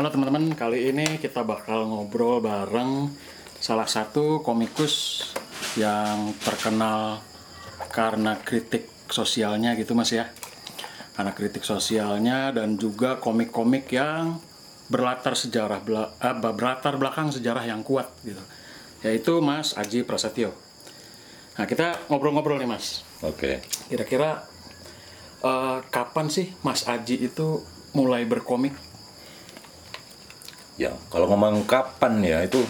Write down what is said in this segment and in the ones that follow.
Halo teman-teman, kali ini kita bakal ngobrol bareng salah satu komikus yang terkenal karena kritik sosialnya gitu mas ya. Karena kritik sosialnya dan juga komik-komik yang berlatar sejarah bela- eh, berlatar belakang sejarah yang kuat gitu. Yaitu Mas Aji Prasetyo. Nah kita ngobrol-ngobrol nih mas. Oke. Kira-kira eh, kapan sih Mas Aji itu mulai berkomik? Ya, kalau ngomong kapan ya itu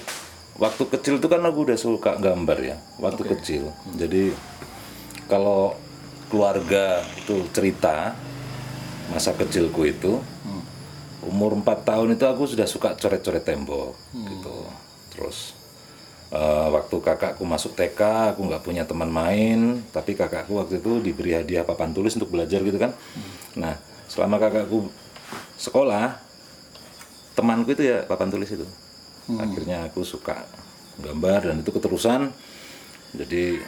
waktu kecil itu kan aku udah suka gambar ya, waktu kecil. Jadi kalau keluarga itu cerita masa kecilku itu umur 4 tahun itu aku sudah suka coret-coret tembok gitu. Terus eh, waktu kakakku masuk TK aku nggak punya teman main, tapi kakakku waktu itu diberi hadiah papan tulis untuk belajar gitu kan. Nah, selama kakakku sekolah temanku itu ya papan tulis itu. Akhirnya aku suka gambar dan itu keterusan. Jadi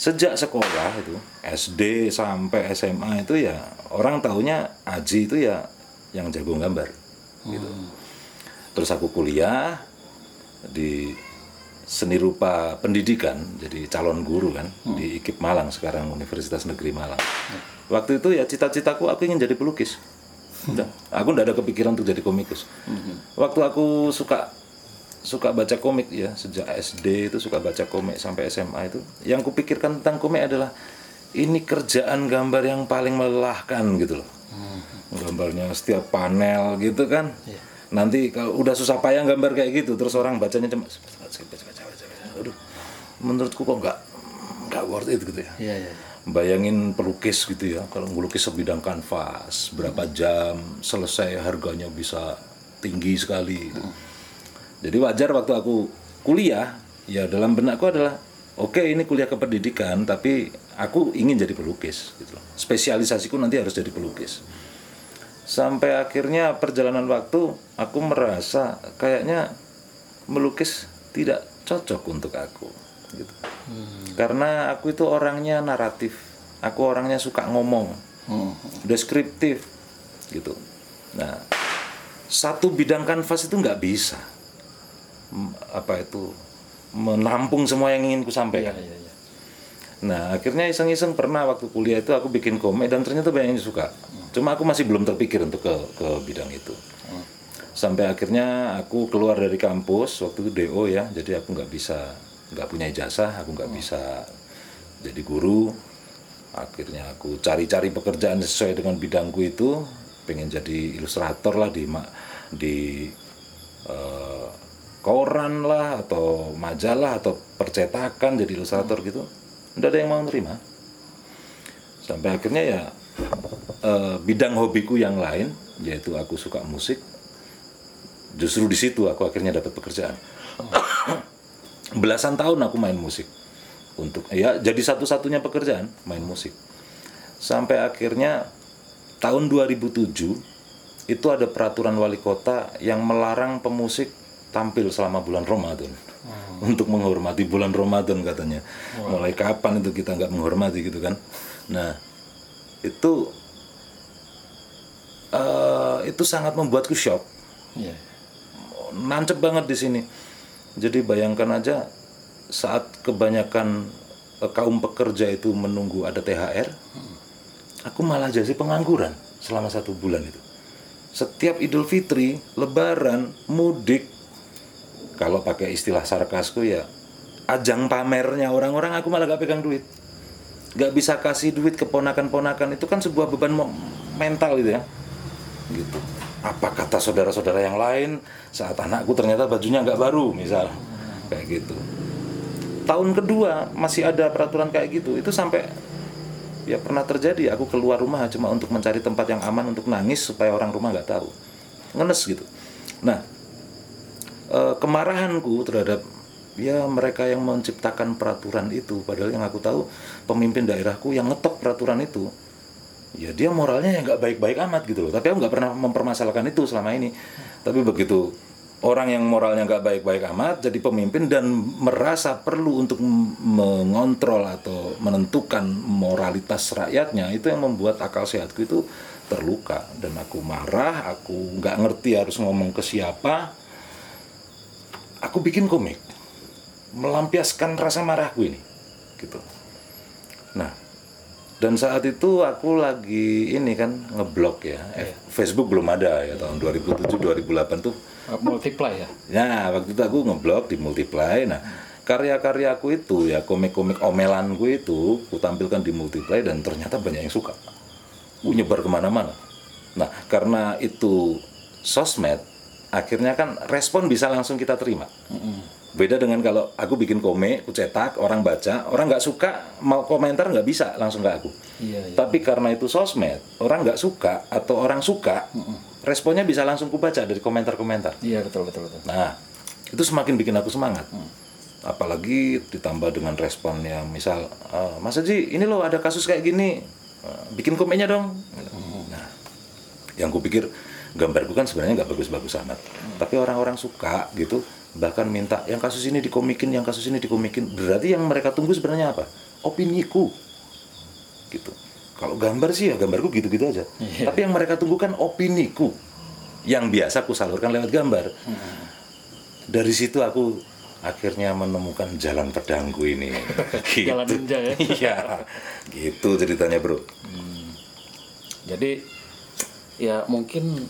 sejak sekolah itu SD sampai SMA itu ya orang taunya Aji itu ya yang jago gambar gitu. Terus aku kuliah di seni rupa pendidikan jadi calon guru kan di IKIP Malang sekarang Universitas Negeri Malang. Waktu itu ya cita-citaku aku ingin jadi pelukis Udah, aku nggak ada kepikiran untuk jadi komikus. Waktu aku suka suka baca komik ya sejak SD itu suka baca komik sampai SMA itu, yang kupikirkan tentang komik adalah ini kerjaan gambar yang paling melelahkan gitu loh. Gambarnya setiap panel gitu kan. Nanti kalau udah susah payah gambar kayak gitu, terus orang bacanya cuma. Aduh, menurutku kok nggak nggak worth it gitu ya Iya, iya. Bayangin pelukis gitu ya kalau ngelukis sebidang kanvas berapa jam selesai harganya bisa tinggi sekali. Gitu. jadi wajar waktu aku kuliah ya dalam benakku adalah oke ini kuliah kependidikan tapi aku ingin jadi pelukis gitu spesialisasiku nanti harus jadi pelukis. Sampai akhirnya perjalanan waktu aku merasa kayaknya melukis tidak cocok untuk aku gitu. Karena aku itu orangnya naratif. Aku orangnya suka ngomong. Deskriptif gitu. Nah satu bidang kanvas itu nggak bisa. Apa itu menampung semua yang ingin ku sampaikan Iya, iya. Nah, akhirnya iseng-iseng pernah waktu kuliah itu aku bikin komik dan ternyata banyak yang suka. Cuma aku masih belum terpikir untuk ke ke bidang itu. Sampai akhirnya aku keluar dari kampus waktu itu DO ya, jadi aku nggak bisa nggak punya ijazah, aku nggak bisa jadi guru. Akhirnya aku cari-cari pekerjaan sesuai dengan bidangku itu, pengen jadi ilustrator lah di di eh, koran lah atau majalah atau percetakan jadi ilustrator gitu. Nggak ada yang mau nerima. Sampai akhirnya ya eh, bidang hobiku yang lain yaitu aku suka musik justru di situ aku akhirnya dapat pekerjaan belasan tahun aku main musik. Untuk ya jadi satu-satunya pekerjaan main musik. Sampai akhirnya tahun 2007 itu ada peraturan wali kota yang melarang pemusik tampil selama bulan Ramadan. Untuk menghormati bulan Ramadan katanya. Mulai kapan itu kita nggak menghormati gitu kan? Nah itu eh, itu sangat membuatku shock. Iya. nancep banget di sini. Jadi bayangkan aja saat kebanyakan eh, kaum pekerja itu menunggu ada THR, aku malah jadi pengangguran selama satu bulan itu. Setiap Idul Fitri, Lebaran, mudik, kalau pakai istilah sarkasku ya, ajang pamernya orang-orang aku malah gak pegang duit. Gak bisa kasih duit ke ponakan-ponakan itu kan sebuah beban mental gitu ya gitu. Apa kata saudara-saudara yang lain? Saat anakku ternyata bajunya nggak baru misal. Kayak gitu. Tahun kedua masih ada peraturan kayak gitu. Itu sampai ya pernah terjadi. Aku keluar rumah cuma untuk mencari tempat yang aman untuk nangis supaya orang rumah nggak tahu. Ngenes gitu. Nah eh, kemarahanku terhadap ya mereka yang menciptakan peraturan itu padahal yang aku tahu pemimpin daerahku yang ngetok peraturan itu ya dia moralnya ya nggak baik-baik amat gitu loh. Tapi aku nggak pernah mempermasalahkan itu selama ini. Tapi begitu orang yang moralnya nggak baik-baik amat jadi pemimpin dan merasa perlu untuk mengontrol atau menentukan moralitas rakyatnya itu yang membuat akal sehatku itu terluka. Dan aku marah aku nggak ngerti harus ngomong ke siapa. Aku bikin komik melampiaskan rasa marahku ini gitu. Nah dan saat itu aku lagi ini kan ngeblok ya Eh, Facebook belum ada ya tahun 2007 2008 tuh Uh, multiply ya Ya, waktu itu aku ngeblok di Multiply. Nah, karya-karyaku itu ya komik-komik omelanku itu ku tampilkan di Multiply dan ternyata banyak yang suka. Ku nyebar ke mana-mana. Nah, karena itu sosmed, akhirnya kan respon bisa langsung kita terima. Beda dengan kalau aku bikin komik, ku cetak, orang baca, orang nggak suka, mau komentar nggak bisa langsung ke aku. iya iya Tapi karena itu sosmed, orang nggak suka atau orang suka, responnya bisa langsung ku baca dari komentar-komentar. iya betul betul betul Nah, itu semakin bikin aku semangat. Apalagi ditambah dengan responnya, misal, "Eh, Mas Haji, ini loh ada kasus kayak gini, Eh, bikin komiknya dong. Nah, yang kupikir gambarku kan sebenarnya nggak bagus-bagus amat, tapi orang-orang suka gitu, bahkan minta yang kasus ini dikomikin, yang kasus ini dikomikin. Berarti yang mereka tunggu sebenarnya apa? Opiniku, gitu. Kalau gambar sih ya gambarku gitu-gitu aja. Iya. Tapi yang mereka tunggu kan opiniku, yang biasa aku salurkan lewat gambar dari situ aku akhirnya menemukan jalan pedangku ini gitu. Jalan ninja ya? iya gitu ceritanya bro jadi ya mungkin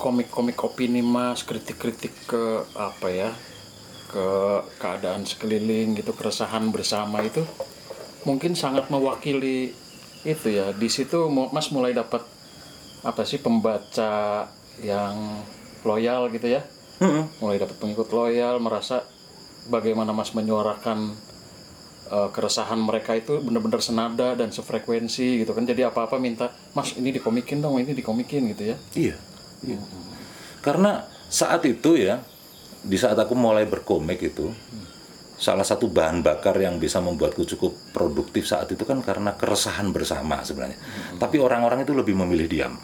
komik-komik opini mas kritik-kritik ke apa ya ke keadaan sekeliling gitu keresahan bersama itu mungkin sangat mewakili itu ya. Di situ mas mulai dapat apa sih pembaca yang loyal gitu ya. Mulai dapat pengikut loyal merasa bagaimana mas menyuarakan eh, keresahan mereka itu benar-benar senada dan sefrekuensi gitu kan. Jadi apa-apa minta mas ini dikomikin dong ini dikomikin gitu ya. Iya, iya. karena saat itu ya di saat aku mulai berkomik itu salah satu bahan bakar yang bisa membuatku cukup produktif saat itu kan karena keresahan bersama sebenarnya. Tapi orang-orang itu lebih memilih diam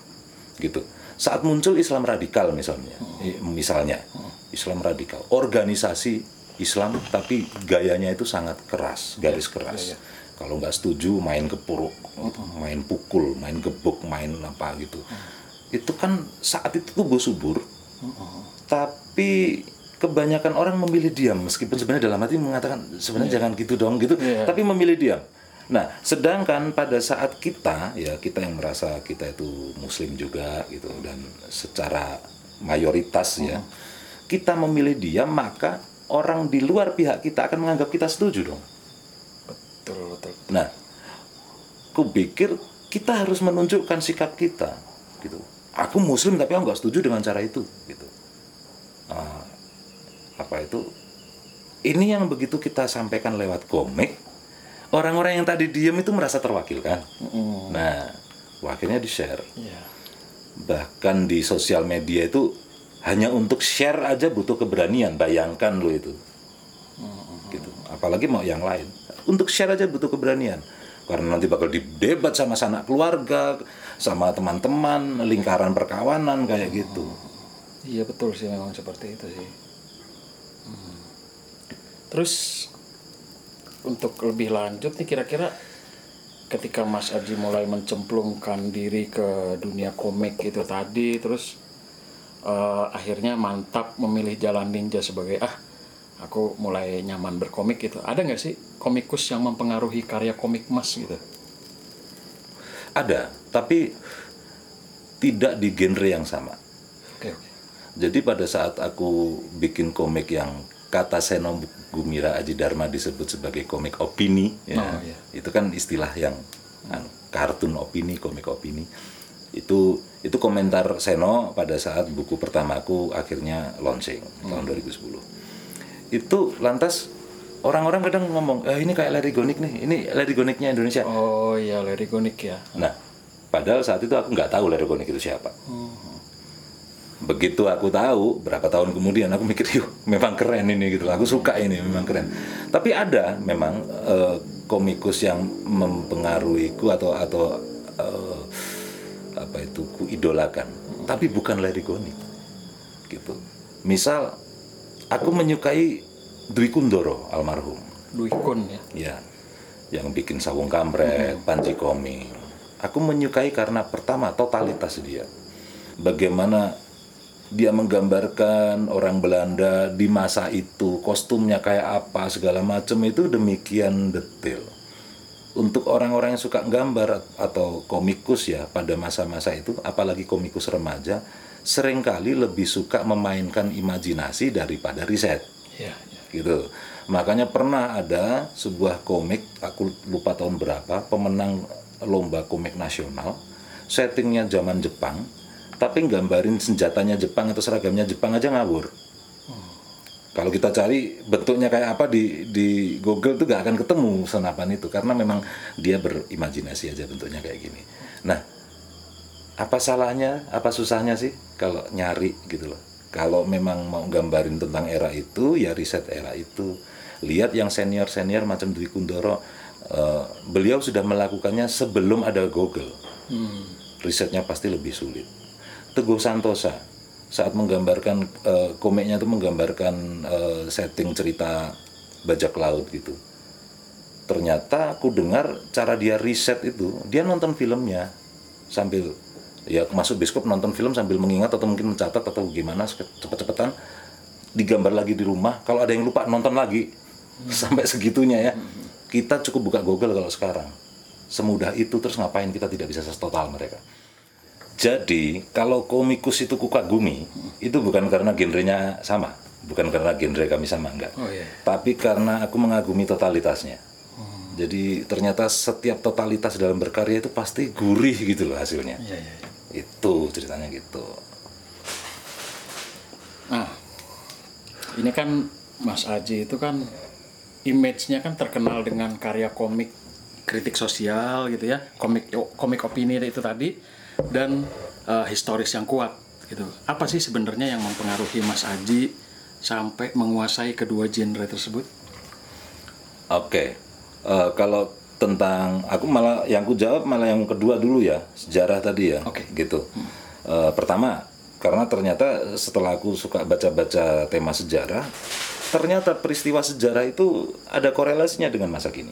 gitu. Saat muncul Islam radikal misalnya i- misalnya Islam radikal. Organisasi Islam tapi gayanya itu sangat keras garis keras. Kalau nggak setuju main kepuruk main pukul main gebuk main apa gitu itu kan saat itu tubuh subur. Tapi kebanyakan orang memilih diam meskipun sebenarnya dalam hati mengatakan sebenarnya jangan gitu dong gitu Iya. tapi memilih diam. Nah sedangkan pada saat kita ya kita yang merasa kita itu muslim juga gitu dan secara mayoritas ya kita memilih diam maka orang di luar pihak kita akan menganggap kita setuju dong. Betul betul. Nah, ku pikir kita harus menunjukkan sikap kita, gitu. Aku Muslim tapi aku nggak setuju dengan cara itu, gitu. Ah, apa itu? Ini yang begitu kita sampaikan lewat komik, orang-orang yang tadi diem itu merasa terwakilkan. Nah, akhirnya di share. Iya. Bahkan di sosial media itu hanya untuk share aja butuh keberanian. Bayangkan lo itu gitu. Apalagi mau yang lain. Untuk share aja butuh keberanian. Karena nanti bakal didebat sama sanak keluarga, sama teman-teman, lingkaran perkawanan kayak gitu. Iya betul sih memang seperti itu sih. Hmm. Terus untuk lebih lanjut nih kira-kira ketika Mas Aji mulai mencemplungkan diri ke dunia komik itu tadi, terus eh, akhirnya mantap memilih jalan ninja sebagai ah aku mulai nyaman berkomik gitu. Ada nggak sih komikus yang mempengaruhi karya komik Mas gitu? Ada, tapi tidak di genre yang sama. Oke oke. Jadi pada saat aku bikin komik yang kata Seno Gumira Aji Dharma disebut sebagai komik opini, ya, Oh, iya. itu kan istilah yang anu, kartun opini, komik opini. Itu itu komentar Seno pada saat buku pertamaku akhirnya launching tahun 2010. Itu lantas orang-orang kadang ngomong, eh, ini kayak Lerigonik nih, ini Lerigoniknya Indonesia. Oh iya Lerigonik ya. Nah, padahal saat itu aku nggak tahu Lerigonik itu siapa. Begitu aku tahu, berapa tahun kemudian aku mikir, yuk, memang keren ini gitu. Aku suka ini, memang keren. Tapi ada memang eh, komikus yang mempengaruhiku atau atau eh, apa itu ku idolakan, tapi bukan Lerigonik, gitu. Misal, aku menyukai Dwi Kundoro almarhum. Duikun ya. Ya, yang bikin Sawung Kampret, Panji Koming. aku menyukai karena pertama totalitas dia bagaimana dia menggambarkan orang Belanda di masa itu kostumnya kayak apa segala macam itu demikian detail untuk orang-orang yang suka gambar atau komikus ya pada masa-masa itu apalagi komikus remaja sering kali lebih suka memainkan imajinasi daripada riset. Ya, gitu. Makanya pernah ada sebuah komik aku lupa tahun berapa pemenang lomba komik nasional settingnya zaman Jepang tapi gambarin senjatanya Jepang atau seragamnya Jepang aja ngawur. Kalau kita cari bentuknya kayak apa di di Google tuh gak akan ketemu senapan itu karena memang dia berimajinasi aja bentuknya kayak gini. Nah, apa salahnya, apa susahnya sih kalau nyari gitu loh. Kalau memang mau gambarin tentang era itu, ya riset era itu. Lihat yang senior-senior macam Dwi Kundoro, eh, beliau sudah melakukannya sebelum ada Google. Risetnya pasti lebih sulit. Teguh Santosa saat menggambarkan eh, komiknya itu menggambarkan eh, setting cerita bajak laut gitu. Ternyata aku dengar cara dia riset itu, dia nonton filmnya sambil ya masuk bioskop nonton film sambil mengingat atau mungkin mencatat atau gimana cepet-cepetan digambar lagi di rumah. Kalau ada yang lupa nonton lagi sampai segitunya ya. Kita cukup buka Google kalau sekarang. Semudah itu terus ngapain kita tidak bisa total mereka. Jadi kalau komikus itu kukagumi itu bukan karena genrenya sama, bukan karena genre kami sama enggak. Oh, iya. Tapi karena aku mengagumi totalitasnya. Jadi ternyata setiap totalitas dalam berkarya itu pasti gurih gitu loh hasilnya. Iya, iya. Itu ceritanya gitu. Nah, ini kan Mas Aji itu kan image-nya kan terkenal dengan karya komik kritik sosial gitu ya, komik komik opini itu tadi dan eh, historis yang kuat gitu. Apa sih sebenarnya yang mempengaruhi Mas Aji sampai menguasai kedua genre tersebut? Oke, Eh, kalau tentang aku malah yang ku jawab malah yang kedua dulu ya sejarah tadi ya, Oke. gitu. Eh, pertama karena ternyata setelah aku suka baca-baca tema sejarah, ternyata peristiwa sejarah itu ada korelasinya dengan masa kini,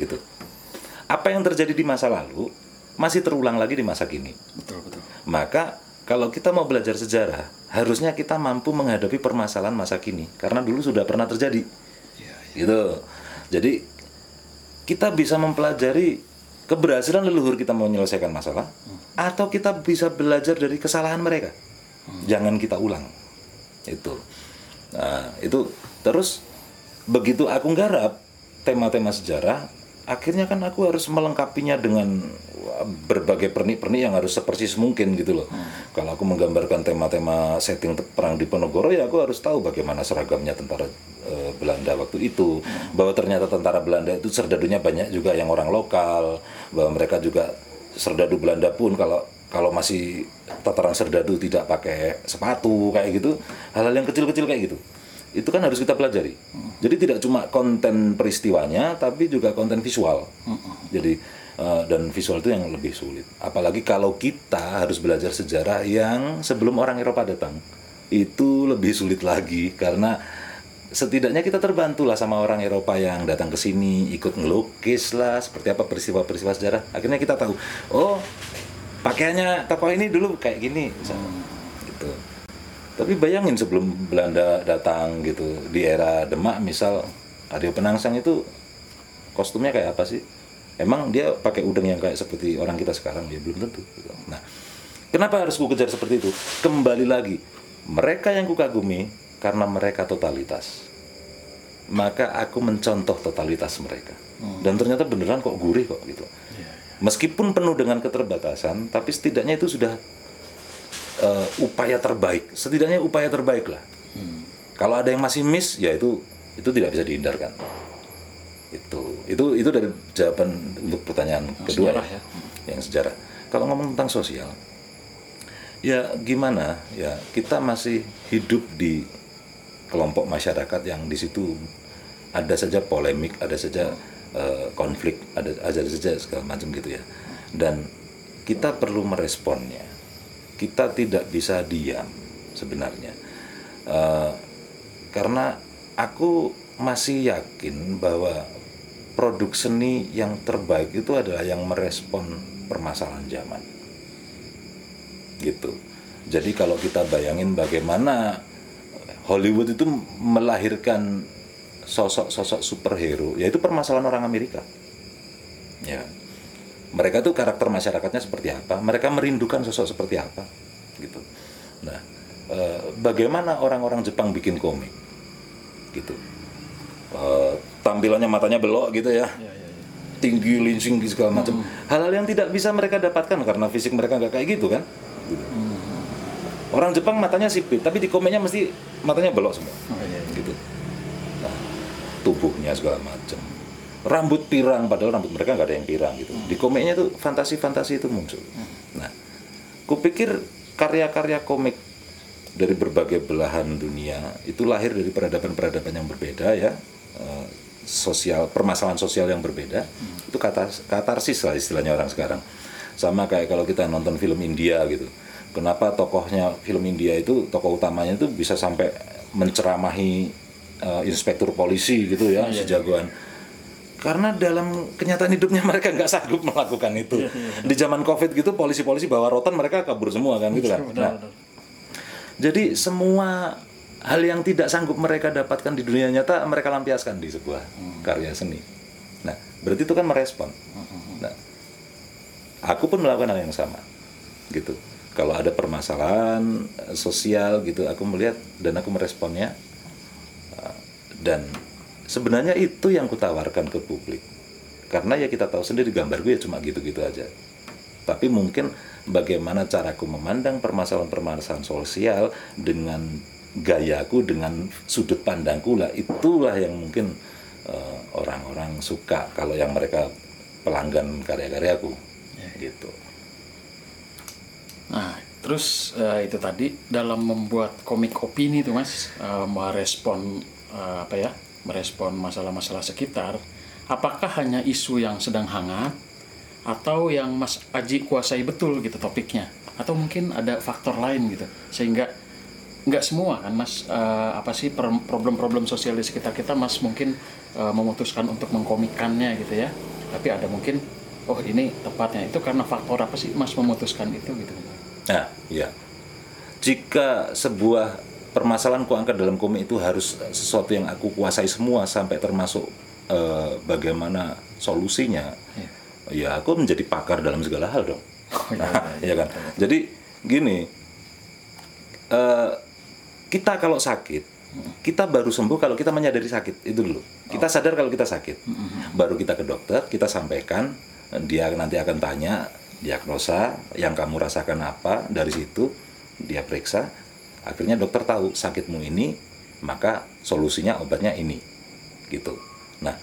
gitu. Apa yang terjadi di masa lalu masih terulang lagi di masa kini. Betul betul. Maka kalau kita mau belajar sejarah, harusnya kita mampu menghadapi permasalahan masa kini karena dulu sudah pernah terjadi. Iya, Gitu. Jadi kita bisa mempelajari keberhasilan leluhur kita menyelesaikan masalah atau kita bisa belajar dari kesalahan mereka. Jangan kita ulang. Itu. Nah, itu terus begitu aku nggarap tema-tema sejarah, akhirnya kan aku harus melengkapinya dengan berbagai pernik-pernik yang harus sepersis mungkin gitu loh. Kalau aku menggambarkan tema-tema setting perang di Ponorogo ya aku harus tahu bagaimana seragamnya tentara eh, Belanda waktu itu, bahwa ternyata tentara Belanda itu serdadunya banyak juga yang orang lokal, bahwa mereka juga serdadu Belanda pun kalau kalau masih tataran serdadu tidak pakai sepatu kayak gitu, hal-hal yang kecil-kecil kayak gitu itu kan harus kita pelajari. Jadi tidak cuma konten peristiwanya, tapi juga konten visual. Jadi eh, dan visual itu yang lebih sulit. Apalagi kalau kita harus belajar sejarah yang sebelum orang Eropa datang, itu lebih sulit lagi karena setidaknya kita terbantu lah sama orang Eropa yang datang ke sini ikut ngelukis lah seperti apa peristiwa-peristiwa sejarah. Akhirnya kita tahu, oh pakaiannya tokoh ini dulu kayak gini. Tapi bayangin sebelum Belanda datang gitu di era Demak misal Aryo Penangsang itu kostumnya kayak apa sih? Emang dia pakai udeng yang kayak seperti orang kita sekarang ya belum tentu. gitu. Nah, kenapa harus ku kejar seperti itu? Kembali lagi, mereka yang kukagumi karena mereka totalitas. Maka aku mencontoh totalitas mereka. Dan ternyata beneran kok gurih kok gitu. Meskipun penuh dengan keterbatasan, tapi setidaknya itu sudah eh, upaya terbaik. Setidaknya upaya terbaik lah. Kalau ada yang masih miss, ya itu itu tidak bisa dihindarkan. Itu itu itu dari jawaban untuk pertanyaan kedua sejarah ya, yang sejarah. Kalau ngomong tentang sosial, ya gimana ya kita masih hidup di kelompok masyarakat yang di situ ada saja polemik, ada saja eh, konflik, ada ada saja segala macam gitu ya. Dan kita perlu meresponnya. Kita tidak bisa diam sebenarnya. Eh, karena aku masih yakin bahwa produk seni yang terbaik itu adalah yang merespon permasalahan zaman. Gitu. Jadi kalau kita bayangin bagaimana Hollywood itu melahirkan sosok-sosok superhero, yaitu permasalahan orang Amerika. Ya. Mereka tuh karakter masyarakatnya seperti apa? Mereka merindukan sosok seperti apa? Gitu. Nah, eh, bagaimana orang-orang Jepang bikin komik? Gitu. Eh, tampilannya matanya belok gitu ya. Tinggi, lincing segala macam. Hal-hal yang tidak bisa mereka dapatkan karena fisik mereka nggak kayak gitu kan. Gitu. Orang Jepang matanya sipit, tapi di komiknya mesti matanya belok semua. Oh, iya, iya. Gitu. Nah, tubuhnya segala macam. Rambut pirang, padahal rambut mereka nggak ada yang pirang gitu. Di komiknya tuh fantasi-fantasi itu muncul. Nah, kupikir karya-karya komik dari berbagai belahan dunia itu lahir dari peradaban-peradaban yang berbeda ya. Eh, sosial permasalahan sosial yang berbeda. Itu kata katarsis lah istilahnya orang sekarang. Sama kayak kalau kita nonton film India gitu. Kenapa tokohnya film India itu tokoh utamanya itu bisa sampai menceramahi eh, inspektur polisi gitu ya sejagoan karena dalam kenyataan hidupnya mereka nggak sanggup melakukan itu di zaman covid gitu polisi-polisi bawa rotan mereka kabur semua kan gitu kan nah, jadi semua hal yang tidak sanggup mereka dapatkan di dunia nyata mereka lampiaskan di sebuah karya seni. Nah, berarti itu kan merespon. Nah, aku pun melakukan hal yang sama, gitu. Kalau ada permasalahan sosial gitu, aku melihat dan aku meresponnya. Eh, Dan sebenarnya itu yang kutawarkan ke publik. Karena ya kita tahu sendiri gambar gue ya cuma gitu-gitu aja. Tapi mungkin bagaimana caraku memandang permasalahan-permasalahan sosial dengan gayaku dengan sudut pandangku lah itulah yang mungkin eh, orang-orang suka kalau yang mereka pelanggan karya-karyaku gitu. Nah, terus eh, itu tadi dalam membuat komik opini tuh Mas, eh, merespon eh, apa ya? Merespon masalah-masalah sekitar, apakah hanya isu yang sedang hangat atau yang Mas Aji kuasai betul gitu topiknya? Atau mungkin ada faktor lain gitu sehingga nggak semua kan Mas eh, apa sih problem-problem sosial di sekitar kita Mas mungkin eh, memutuskan untuk mengkomikannya gitu ya. Tapi ada mungkin oh ini tepatnya itu karena faktor apa sih Mas memutuskan itu gitu. Nah, ya. Jika sebuah permasalahan angkat dalam komik itu harus sesuatu yang aku kuasai semua sampai termasuk eh, bagaimana solusinya, ya aku menjadi pakar dalam segala hal dong. Oh, iya, Nah, ya kan. Jadi gini, eh, kita kalau sakit, kita baru sembuh kalau kita menyadari sakit itu dulu. Kita sadar kalau kita sakit, baru kita ke dokter, kita sampaikan, dia nanti akan tanya diagnosa yang kamu rasakan apa dari situ dia periksa, akhirnya dokter tahu sakitmu ini, maka solusinya obatnya ini, gitu. Nah,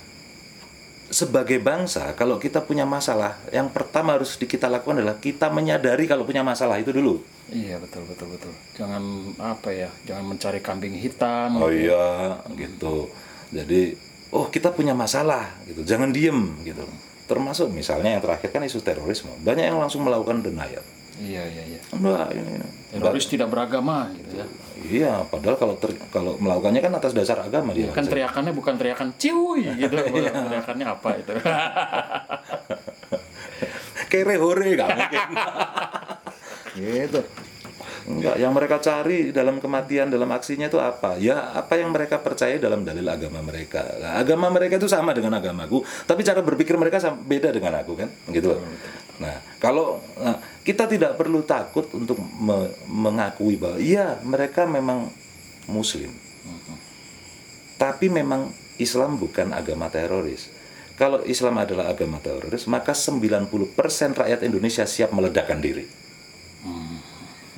sebagai bangsa kalau kita punya masalah yang pertama harus kita lakukan adalah kita menyadari kalau punya masalah itu dulu Iya betul betul betul. Jangan apa ya, jangan mencari kambing hitam. oh iya gitu jadi oh kita punya masalah gitu jangan diem gitu termasuk misalnya yang terakhir kan isu terorisme banyak yang langsung melakukan denial Iya iya iya. enggak ini, ini. Teroris tidak beragama gitu ya. iya padahal kalau ter- kalau melakukannya kan atas dasar agama dia. Kan teriakannya bukan teriakan ciuy gitu, bukan teriakannya apa itu. kere hore nggak mungkin. Gitu. Enggak yang mereka cari dalam kematian dalam aksinya itu apa? Ya apa yang mereka percaya dalam dalil agama mereka. Nah, agama mereka itu sama dengan agamaku tapi cara berpikir mereka beda dengan aku kan? Gitu. Nah kalau nah, kita tidak perlu takut untuk me- mengakui bahwa iya mereka memang muslim tapi memang Islam bukan agama teroris. Kalau Islam adalah agama teroris, maka 90% rakyat Indonesia siap meledakkan diri.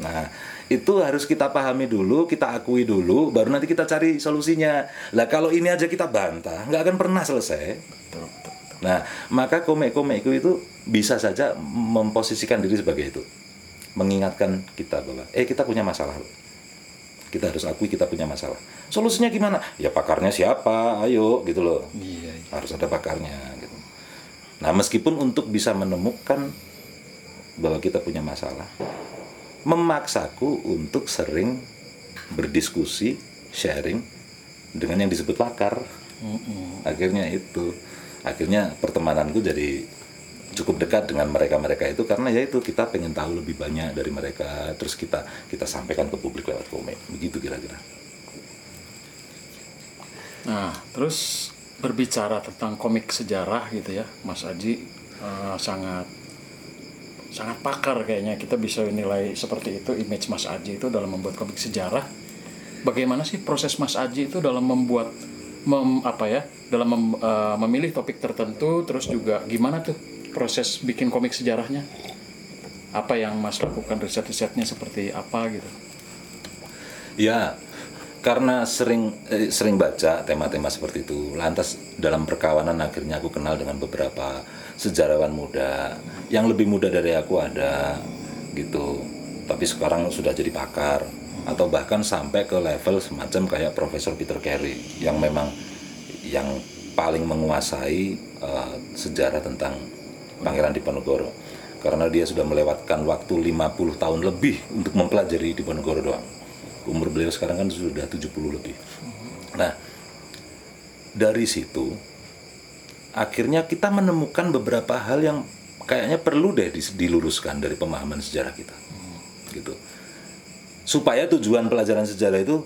Nah, itu harus kita pahami dulu, kita akui dulu, baru nanti kita cari solusinya. Lah kalau ini aja kita bantah, nggak akan pernah selesai. Nah, maka komik-komikku itu bisa saja memposisikan diri sebagai itu. Mengingatkan kita bahwa, eh kita punya masalah loh kita harus akui kita punya masalah. Solusinya gimana? Ya pakarnya siapa? Ayo gitu loh. Iya. iya. Harus ada pakarnya gitu. Nah, meskipun untuk bisa menemukan bahwa kita punya masalah, memaksaku untuk sering berdiskusi, sharing dengan yang disebut pakar. Akhirnya itu, akhirnya pertemananku jadi cukup dekat dengan mereka-mereka itu karena ya itu kita pengen tahu lebih banyak dari mereka terus kita kita sampaikan ke publik lewat komik begitu kira-kira Nah, terus berbicara tentang komik sejarah gitu ya, Mas Aji eh, sangat sangat pakar kayaknya kita bisa nilai seperti itu image Mas Aji itu dalam membuat komik sejarah. Bagaimana sih proses Mas Aji itu dalam membuat mem, apa ya, dalam mem- eh, memilih topik tertentu, terus juga gimana tuh proses bikin komik sejarahnya? Apa yang Mas lakukan riset-risetnya seperti apa gitu? Ya, karena sering eh, sering baca tema-tema seperti itu, lantas dalam perkawanan akhirnya aku kenal dengan beberapa sejarawan muda yang lebih muda dari aku ada gitu. Tapi sekarang sudah jadi pakar atau bahkan sampai ke level semacam kayak Profesor Peter Carey yang memang yang paling menguasai eh, sejarah tentang Pangeran Diponegoro karena dia sudah melewatkan waktu 50 tahun lebih untuk mempelajari Diponegoro doang umur beliau sekarang kan sudah 70 lebih. Nah, dari situ akhirnya kita menemukan beberapa hal yang kayaknya perlu deh diluruskan dari pemahaman sejarah kita. Gitu. Supaya tujuan pelajaran sejarah itu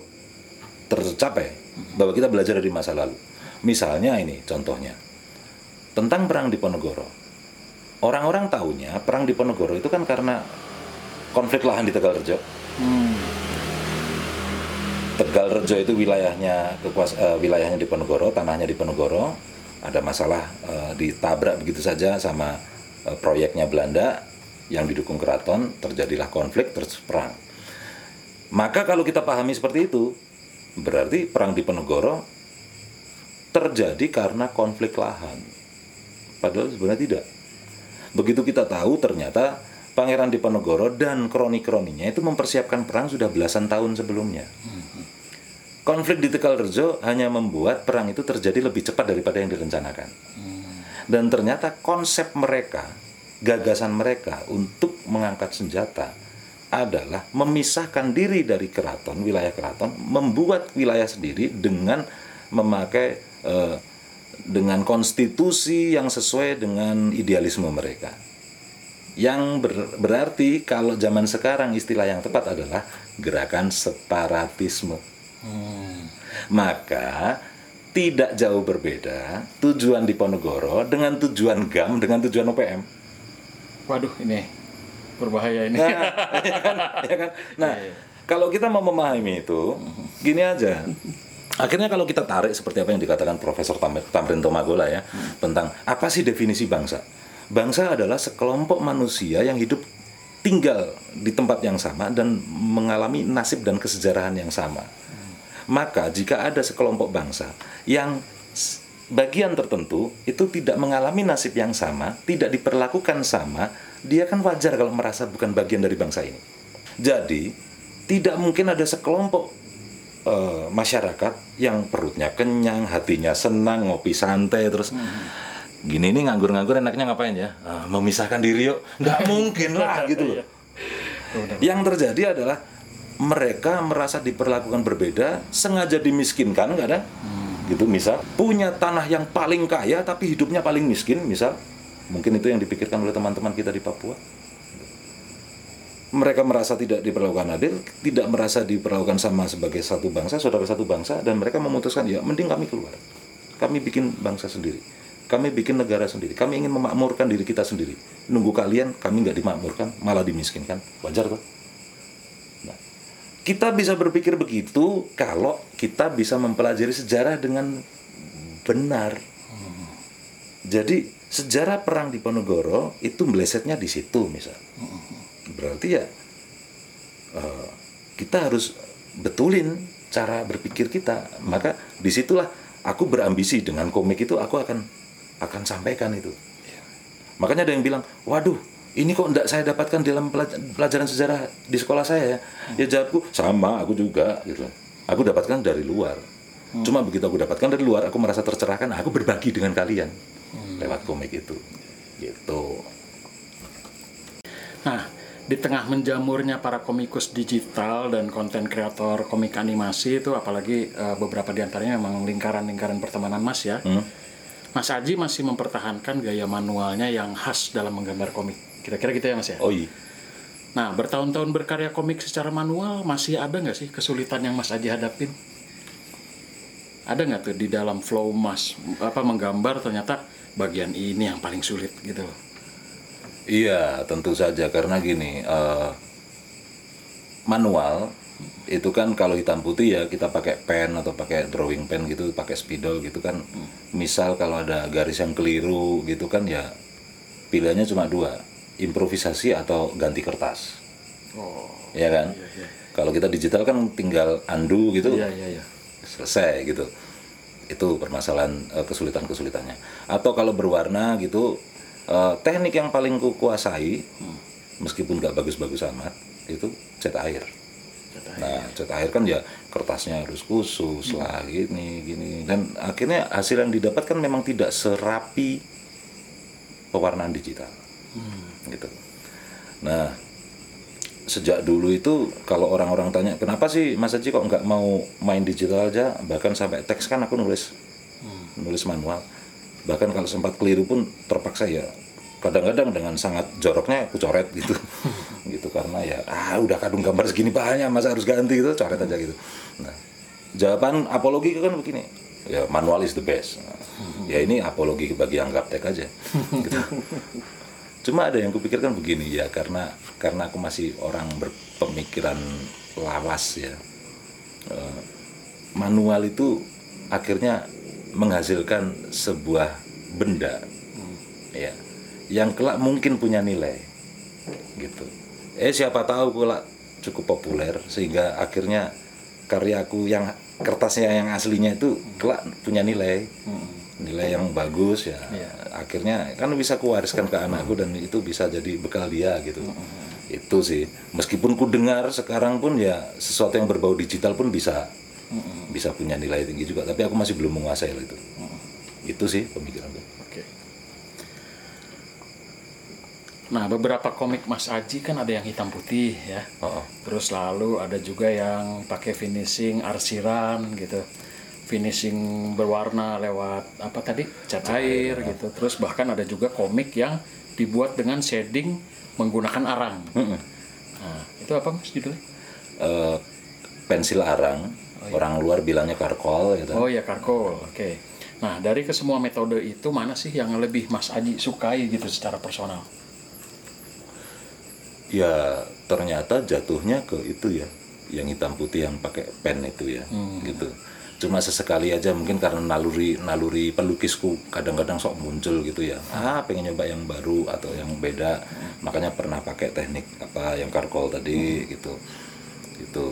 tercapai bahwa kita belajar dari masa lalu. Misalnya ini contohnya. Tentang perang di Ponegoro. Orang-orang tahunya perang di Ponegoro itu kan karena konflik lahan di Tegalrejo. Tegal Rejo itu wilayahnya kekuas eh, wilayahnya di Ponegoro, tanahnya di Ponegoro. Ada masalah eh, ditabrak begitu saja sama eh, proyeknya Belanda yang didukung keraton, terjadilah konflik terus perang. Maka kalau kita pahami seperti itu, berarti perang di Ponegoro terjadi karena konflik lahan. Padahal sebenarnya tidak. Begitu kita tahu ternyata Pangeran Diponegoro dan kroni-kroninya itu mempersiapkan perang sudah belasan tahun sebelumnya. Konflik di Tegalrejo hanya membuat perang itu terjadi lebih cepat daripada yang direncanakan. Dan ternyata konsep mereka, gagasan mereka untuk mengangkat senjata adalah memisahkan diri dari keraton, wilayah keraton, membuat wilayah sendiri dengan memakai eh, dengan konstitusi yang sesuai dengan idealisme mereka. Yang ber- berarti kalau zaman sekarang istilah yang tepat adalah gerakan separatisme. Maka tidak jauh berbeda tujuan di Ponegoro dengan tujuan GAM dengan tujuan OPM. Waduh, ini berbahaya ini. Nah, ya kan? Ya kan? Nah, kalau kita mau memahami itu, gini aja. Akhirnya kalau kita tarik seperti apa yang dikatakan Profesor Tam- Tamrin Tomagola ya, tentang apa sih definisi bangsa? Bangsa adalah sekelompok manusia yang hidup tinggal di tempat yang sama dan mengalami nasib dan kesejarahan yang sama. Maka jika ada sekelompok bangsa yang bagian tertentu itu tidak mengalami nasib yang sama, tidak diperlakukan sama, dia kan wajar kalau merasa bukan bagian dari bangsa ini. Jadi, tidak mungkin ada sekelompok eh, masyarakat yang perutnya kenyang, hatinya senang, ngopi santai terus gini nih nganggur-nganggur enaknya ngapain ya? Ah, memisahkan diri yuk. Nggak mungkin lah gitu loh. Yang terjadi adalah mereka merasa diperlakukan berbeda, sengaja dimiskinkan kadang. Gitu misal punya tanah yang paling kaya tapi hidupnya paling miskin, misal. Mungkin itu yang dipikirkan oleh teman-teman kita di Papua. Mereka merasa tidak diperlakukan adil, tidak merasa diperlakukan sama sebagai satu bangsa, saudara satu bangsa, dan mereka memutuskan ya mending kami keluar. Kami bikin bangsa sendiri. Kami bikin negara sendiri. Kami ingin memakmurkan diri kita sendiri. Nunggu kalian, kami nggak dimakmurkan, malah dimiskinkan. Wajar tuh. Nah, kita bisa berpikir begitu kalau kita bisa mempelajari sejarah dengan benar. Jadi sejarah perang di Ponegoro itu melesetnya di situ misal. Berarti ya eh, kita harus betulin cara berpikir kita. Maka di situlah aku berambisi dengan komik itu aku akan akan sampaikan itu. Makanya ada yang bilang, waduh, ini kok enggak saya dapatkan dalam pelaj- pelajaran sejarah di sekolah saya ya. Ya jawabku, sama, aku juga gitu. Aku dapatkan dari luar. Cuma begitu aku dapatkan dari luar, aku merasa tercerahkan, aku berbagi dengan kalian lewat komik itu. Gitu. Nah, di tengah menjamurnya para komikus digital dan konten kreator komik animasi itu apalagi eh, beberapa di antaranya memang lingkaran-lingkaran pertemanan Mas ya. Mas Aji masih mempertahankan gaya manualnya yang khas dalam menggambar komik. Kira-kira gitu ya Mas ya. Oh iya. Nah, bertahun-tahun berkarya komik secara manual masih ada nggak sih kesulitan yang Mas Aji hadapin? Ada nggak tuh di dalam flow Mas apa menggambar ternyata bagian ini yang paling sulit gitu loh. Iya, tentu saja karena gini, eh, manual itu kan kalau hitam putih ya kita pakai pen atau pakai drawing pen gitu, pakai spidol gitu kan. Misal kalau ada garis yang keliru gitu kan ya pilihannya cuma dua, improvisasi atau ganti kertas. Oh. Ya kan? Kalau kita digital kan tinggal undo gitu, Iya, iya, iya. selesai gitu. Itu permasalahan eh, kesulitan-kesulitannya. Atau kalau berwarna gitu, eh, teknik yang paling ku kuasai, meskipun nggak bagus-bagus amat, itu cat air. Nah, cat air kan ya kertasnya harus khusus lah gini gini. Dan akhirnya hasil yang didapatkan memang tidak serapi pewarnaan digital. Gitu. Nah, sejak dulu itu kalau orang-orang tanya kenapa sih Mas Haji kok nggak mau main digital aja? Bahkan sampai teks kan aku nulis. Nulis manual bahkan kalau sempat keliru pun terpaksa ya. Kadang-kadang dengan sangat joroknya aku coret gitu. Gitu karena ya ah udah kadung gambar segini banyak masa harus ganti? Gitu coret aja gitu. Nah jawaban apologi kan begini. Ya manual is the best. Nah, ya ini apologi bagi yang gaptek aja. Gitu. cuma ada yang kupikirkan begini ya karena karena aku masih orang berpemikiran lawas ya. Eh, manual itu akhirnya menghasilkan sebuah benda. Ya. Yang kelak mungkin punya nilai gitu. Eh siapa tahu kelak cukup populer sehingga akhirnya karyaku yang kertasnya yang aslinya itu kelak punya nilai. Nilai yang bagus ya. Akhirnya kan bisa kuwariskan ke anakku dan itu bisa jadi bekal dia gitu. Itu sih. Meskipun ku dengar sekarang pun ya sesuatu yang berbau digital pun bisa bisa punya nilai tinggi juga tapi aku masih belum menguasai itu itu sih pemikiranku Oke. Nah, beberapa komik Mas Aji kan ada yang hitam putih ya. Oh, oh. Terus lalu ada juga yang pakai finishing arsiran gitu. Finishing berwarna lewat apa tadi? cat air gitu. Terus bahkan ada juga komik yang dibuat dengan shading menggunakan arang. Mm-mm. Nah, itu apa Mas judulnya? Eh, pensil arang orang luar bilangnya karkol gitu Oh ya karkol. Oke. Nah, dari kesemua metode itu mana sih yang lebih Mas Aji sukai gitu secara personal? ya ternyata jatuhnya ke itu ya yang hitam putih yang pakai pen itu ya gitu. Cuma sesekali aja mungkin karena naluri naluri pelukisku kadang-kadang sok muncul gitu ya. Ah pengen nyoba yang baru atau yang beda. Makanya pernah pakai teknik apa yang karkol tadi gitu. Gitu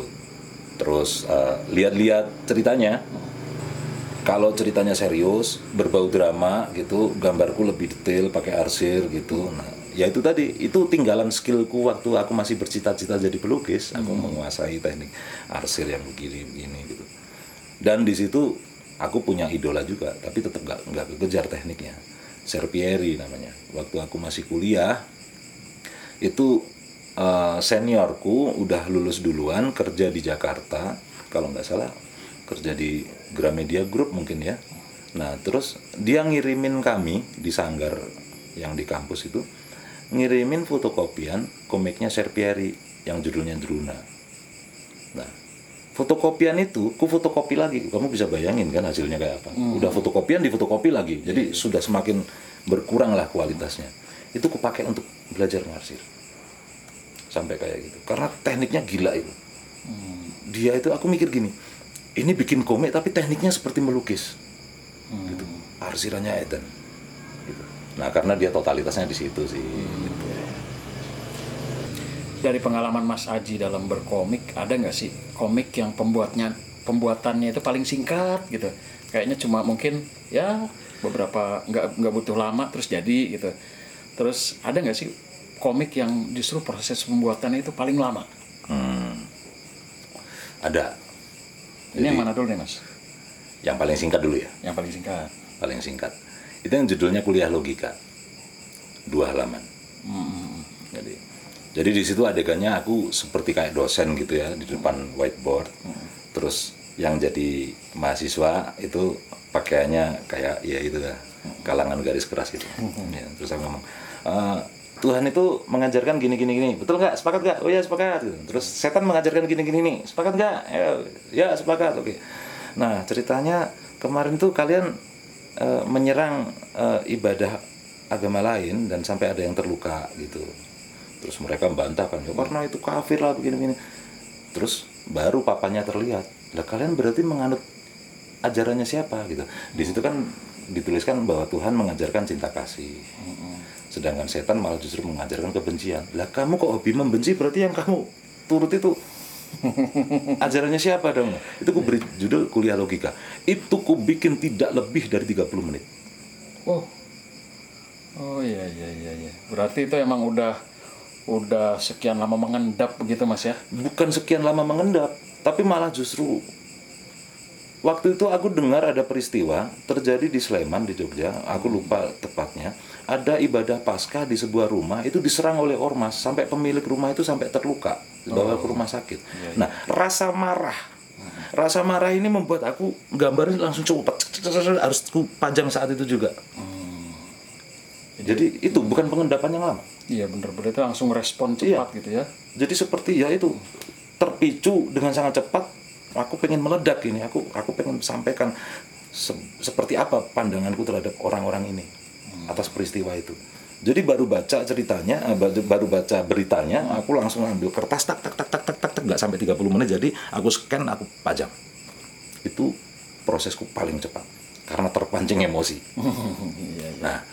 terus eh, lihat-lihat ceritanya. Kalau ceritanya serius berbau drama gitu gambarku lebih detail pakai arsir gitu. Nah ya itu tadi itu tinggalan skillku waktu aku masih bercita-cita jadi pelukis aku menguasai teknik arsir yang begini begini gitu. Dan di situ aku punya idola juga tapi tetap nggak nggak kejar tekniknya. Serpieri namanya. Waktu aku masih kuliah itu eh, seniorku udah lulus duluan kerja di Jakarta. Kalau nggak salah kerja di Gramedia Group mungkin ya. Nah terus dia ngirimin kami di sanggar yang di kampus itu ngirimin fotokopian komiknya Serpieri yang judulnya Druna. Nah fotokopian itu ku fotokopi lagi. Kamu bisa bayangin kan hasilnya kayak apa. Udah fotokopian di fotokopi lagi. Jadi sudah semakin berkurang lah kualitasnya. Itu ku pakai untuk belajar ngarsir sampai kayak gitu. Karena tekniknya gila itu. Dia itu aku mikir gini ini bikin komik tapi tekniknya seperti melukis. Gitu. Arsirannya Eden. Gitu. nah karena dia totalitasnya di situ sih. Gitu. dari pengalaman Mas Aji dalam berkomik ada nggak sih komik yang pembuatnya pembuatannya itu paling singkat gitu? Kayaknya cuma mungkin ya beberapa nggak nggak butuh lama terus jadi gitu. Terus ada nggak sih komik yang justru proses pembuatannya itu paling lama. Hmm. ada. Ini yang mana dulu nih mas? Yang paling singkat dulu ya? Yang paling singkat. Paling singkat. Itu yang judulnya kuliah logika. Dua halaman. Hmm, jadi. Jadi di situ adegannya aku seperti kayak dosen gitu ya di depan whiteboard. Terus yang jadi mahasiswa itu pakaiannya kayak ya itu lah kalangan garis keras itu ya, terus aku ngomong "Eh, Tuhan itu mengajarkan gini gini gini. Betul nggak? Sepakat nggak? Oh ya sepakat. Gitu. terus setan mengajarkan gini gini nih sepakat nggak? Ya, ya sepakat. Oke. Nah ceritanya kemarin tuh kalian eh, menyerang eh, ibadah agama lain dan sampai ada yang terluka gitu. Terus mereka membantah kan ya karena itu kafir lah begini begini. Terus baru papanya terlihat. Lah kalian berarti menganut ajarannya siapa gitu? Di situ kan dituliskan bahwa Tuhan mengajarkan cinta kasih sedangkan setan malah justru mengajarkan kebencian lah kamu kok hobi membenci berarti yang kamu turut itu ajarannya siapa dong itu ku beri judul kuliah logika itu ku bikin tidak lebih dari 30 menit Oh. Oh iya iya iya iya. Berarti itu emang udah udah sekian lama mengendap begitu Mas ya? bukan sekian lama mengendap, tapi malah justru waktu itu aku dengar ada peristiwa terjadi di Sleman di Jogja, aku lupa tepatnya. Ada ibadah Paskah di sebuah rumah itu diserang oleh ormas sampai pemilik rumah itu sampai terluka dibawa ke rumah sakit. Nah, rasa marah Rasa marah ini membuat aku gambarnya langsung cepat harus ku pajang saat itu juga. Jadi itu bukan pengendapan yang lama. Iya bener itu langsung respon Iya. cepat gitu ya. jadi seperti ya itu terpicu dengan sangat cepat aku pengen meledak ini aku aku pengen sampaikan se- seperti apa pandanganku terhadap orang-orang ini atas peristiwa itu jadi baru baca ceritanya eh, baru baca beritanya aku langsung ambil kertas tak tak tak tak tak tak tak nggak sampai 30 menit jadi aku scan aku pajang itu prosesku paling cepat karena terpancing emosi. Nah,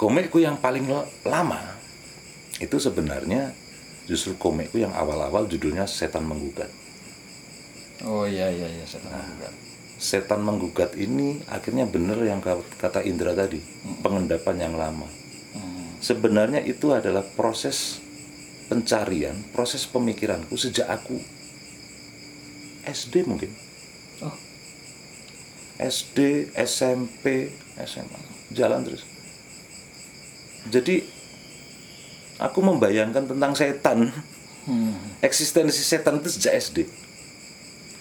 komikku yang paling lama itu sebenarnya justru komikku yang awal-awal judulnya Setan Menggugat. Oh iya iya iya saya tahu juga. Setan Menggugat ini akhirnya benar yang ka- kata Indra tadi, pengendapan yang lama. Hmm. Sebenarnya itu adalah proses pencarian, proses pemikiranku sejak aku SD mungkin. Oh. SD, SMP, SMA, jalan terus. Jadi aku membayangkan tentang setan, Hmm. eksistensi setan itu sejak SD.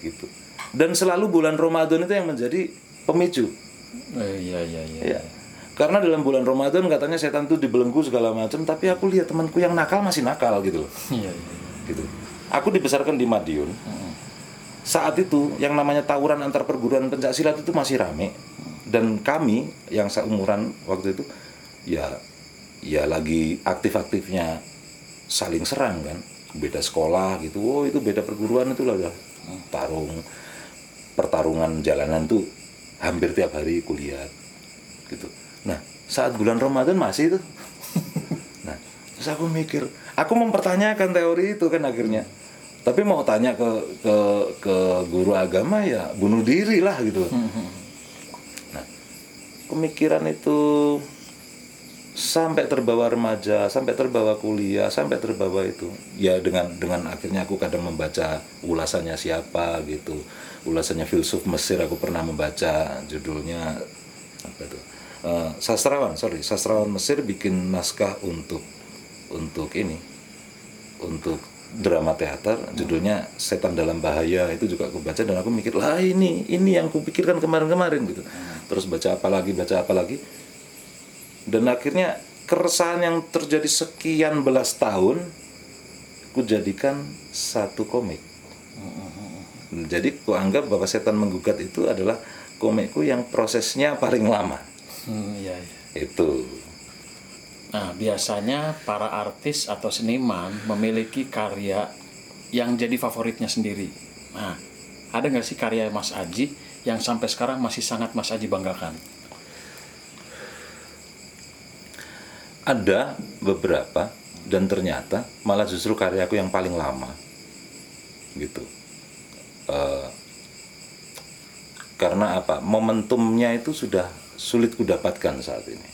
Gitu. Dan selalu bulan Ramadan itu yang menjadi pemicu. Eh, iya iya iya. Ya. Karena dalam bulan Ramadan katanya setan itu dibelenggu segala macam, tapi aku lihat temanku yang nakal masih nakal gitu loh. Iya iya. Gitu. Aku dibesarkan di Madiun. Saat itu yang namanya tawuran antar perguruan pencak silat itu masih rame. Dan kami yang seumuran waktu itu ya ya lagi aktif-aktifnya saling serang kan. Beda sekolah gitu. Oh, itu beda perguruan itu lah udah tarung pertarungan jalanan tuh hampir tiap hari kuliah gitu. Nah, saat bulan Ramadan masih itu. nah, terus aku mikir, aku mempertanyakan teori itu kan akhirnya. Tapi mau tanya ke ke ke guru agama ya bunuh diri lah gitu. Nah, pemikiran itu sampai terbawa remaja, sampai terbawa kuliah, sampai terbawa itu. Ya dengan dengan akhirnya aku kadang membaca ulasannya siapa gitu. Ulasannya filsuf Mesir aku pernah membaca judulnya apa itu? Eh, sastrawan, sorry, sastrawan Mesir bikin naskah untuk untuk ini untuk drama teater judulnya Setan dalam Bahaya itu juga aku baca dan aku mikir lah ini ini yang aku pikirkan kemarin-kemarin gitu terus baca apa lagi baca apa lagi dan akhirnya keresahan yang terjadi sekian belas tahun ku jadikan satu komik jadi ku anggap bahwa Setan Menggugat itu adalah komikku yang prosesnya paling lama Hmm, iya iya. itu Nah, biasanya para artis atau seniman memiliki karya yang jadi favoritnya sendiri. Nah, ada nggak sih karya Mas Aji yang sampai sekarang masih sangat Mas Aji banggakan? Ada beberapa dan ternyata malah justru karyaku yang paling lama. Gitu. Eh, karena apa? Momentumnya itu sudah sulit kudapatkan saat ini.